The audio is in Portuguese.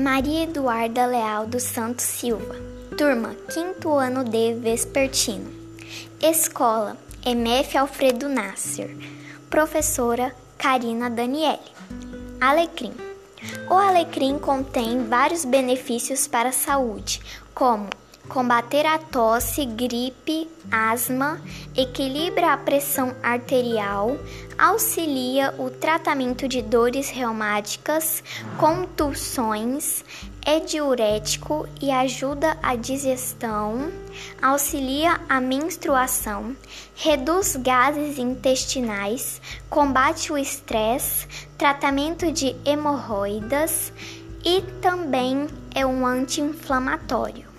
Maria Eduarda Leal dos Santos Silva, turma, quinto ano de Vespertino. Escola MF Alfredo Nasser, professora Karina Daniele. Alecrim. O alecrim contém vários benefícios para a saúde, como combater a tosse, gripe, asma, equilibra a pressão arterial, auxilia o tratamento de dores reumáticas, contusões, é diurético e ajuda a digestão, auxilia a menstruação, reduz gases intestinais, combate o estresse, tratamento de hemorroidas e também é um anti-inflamatório.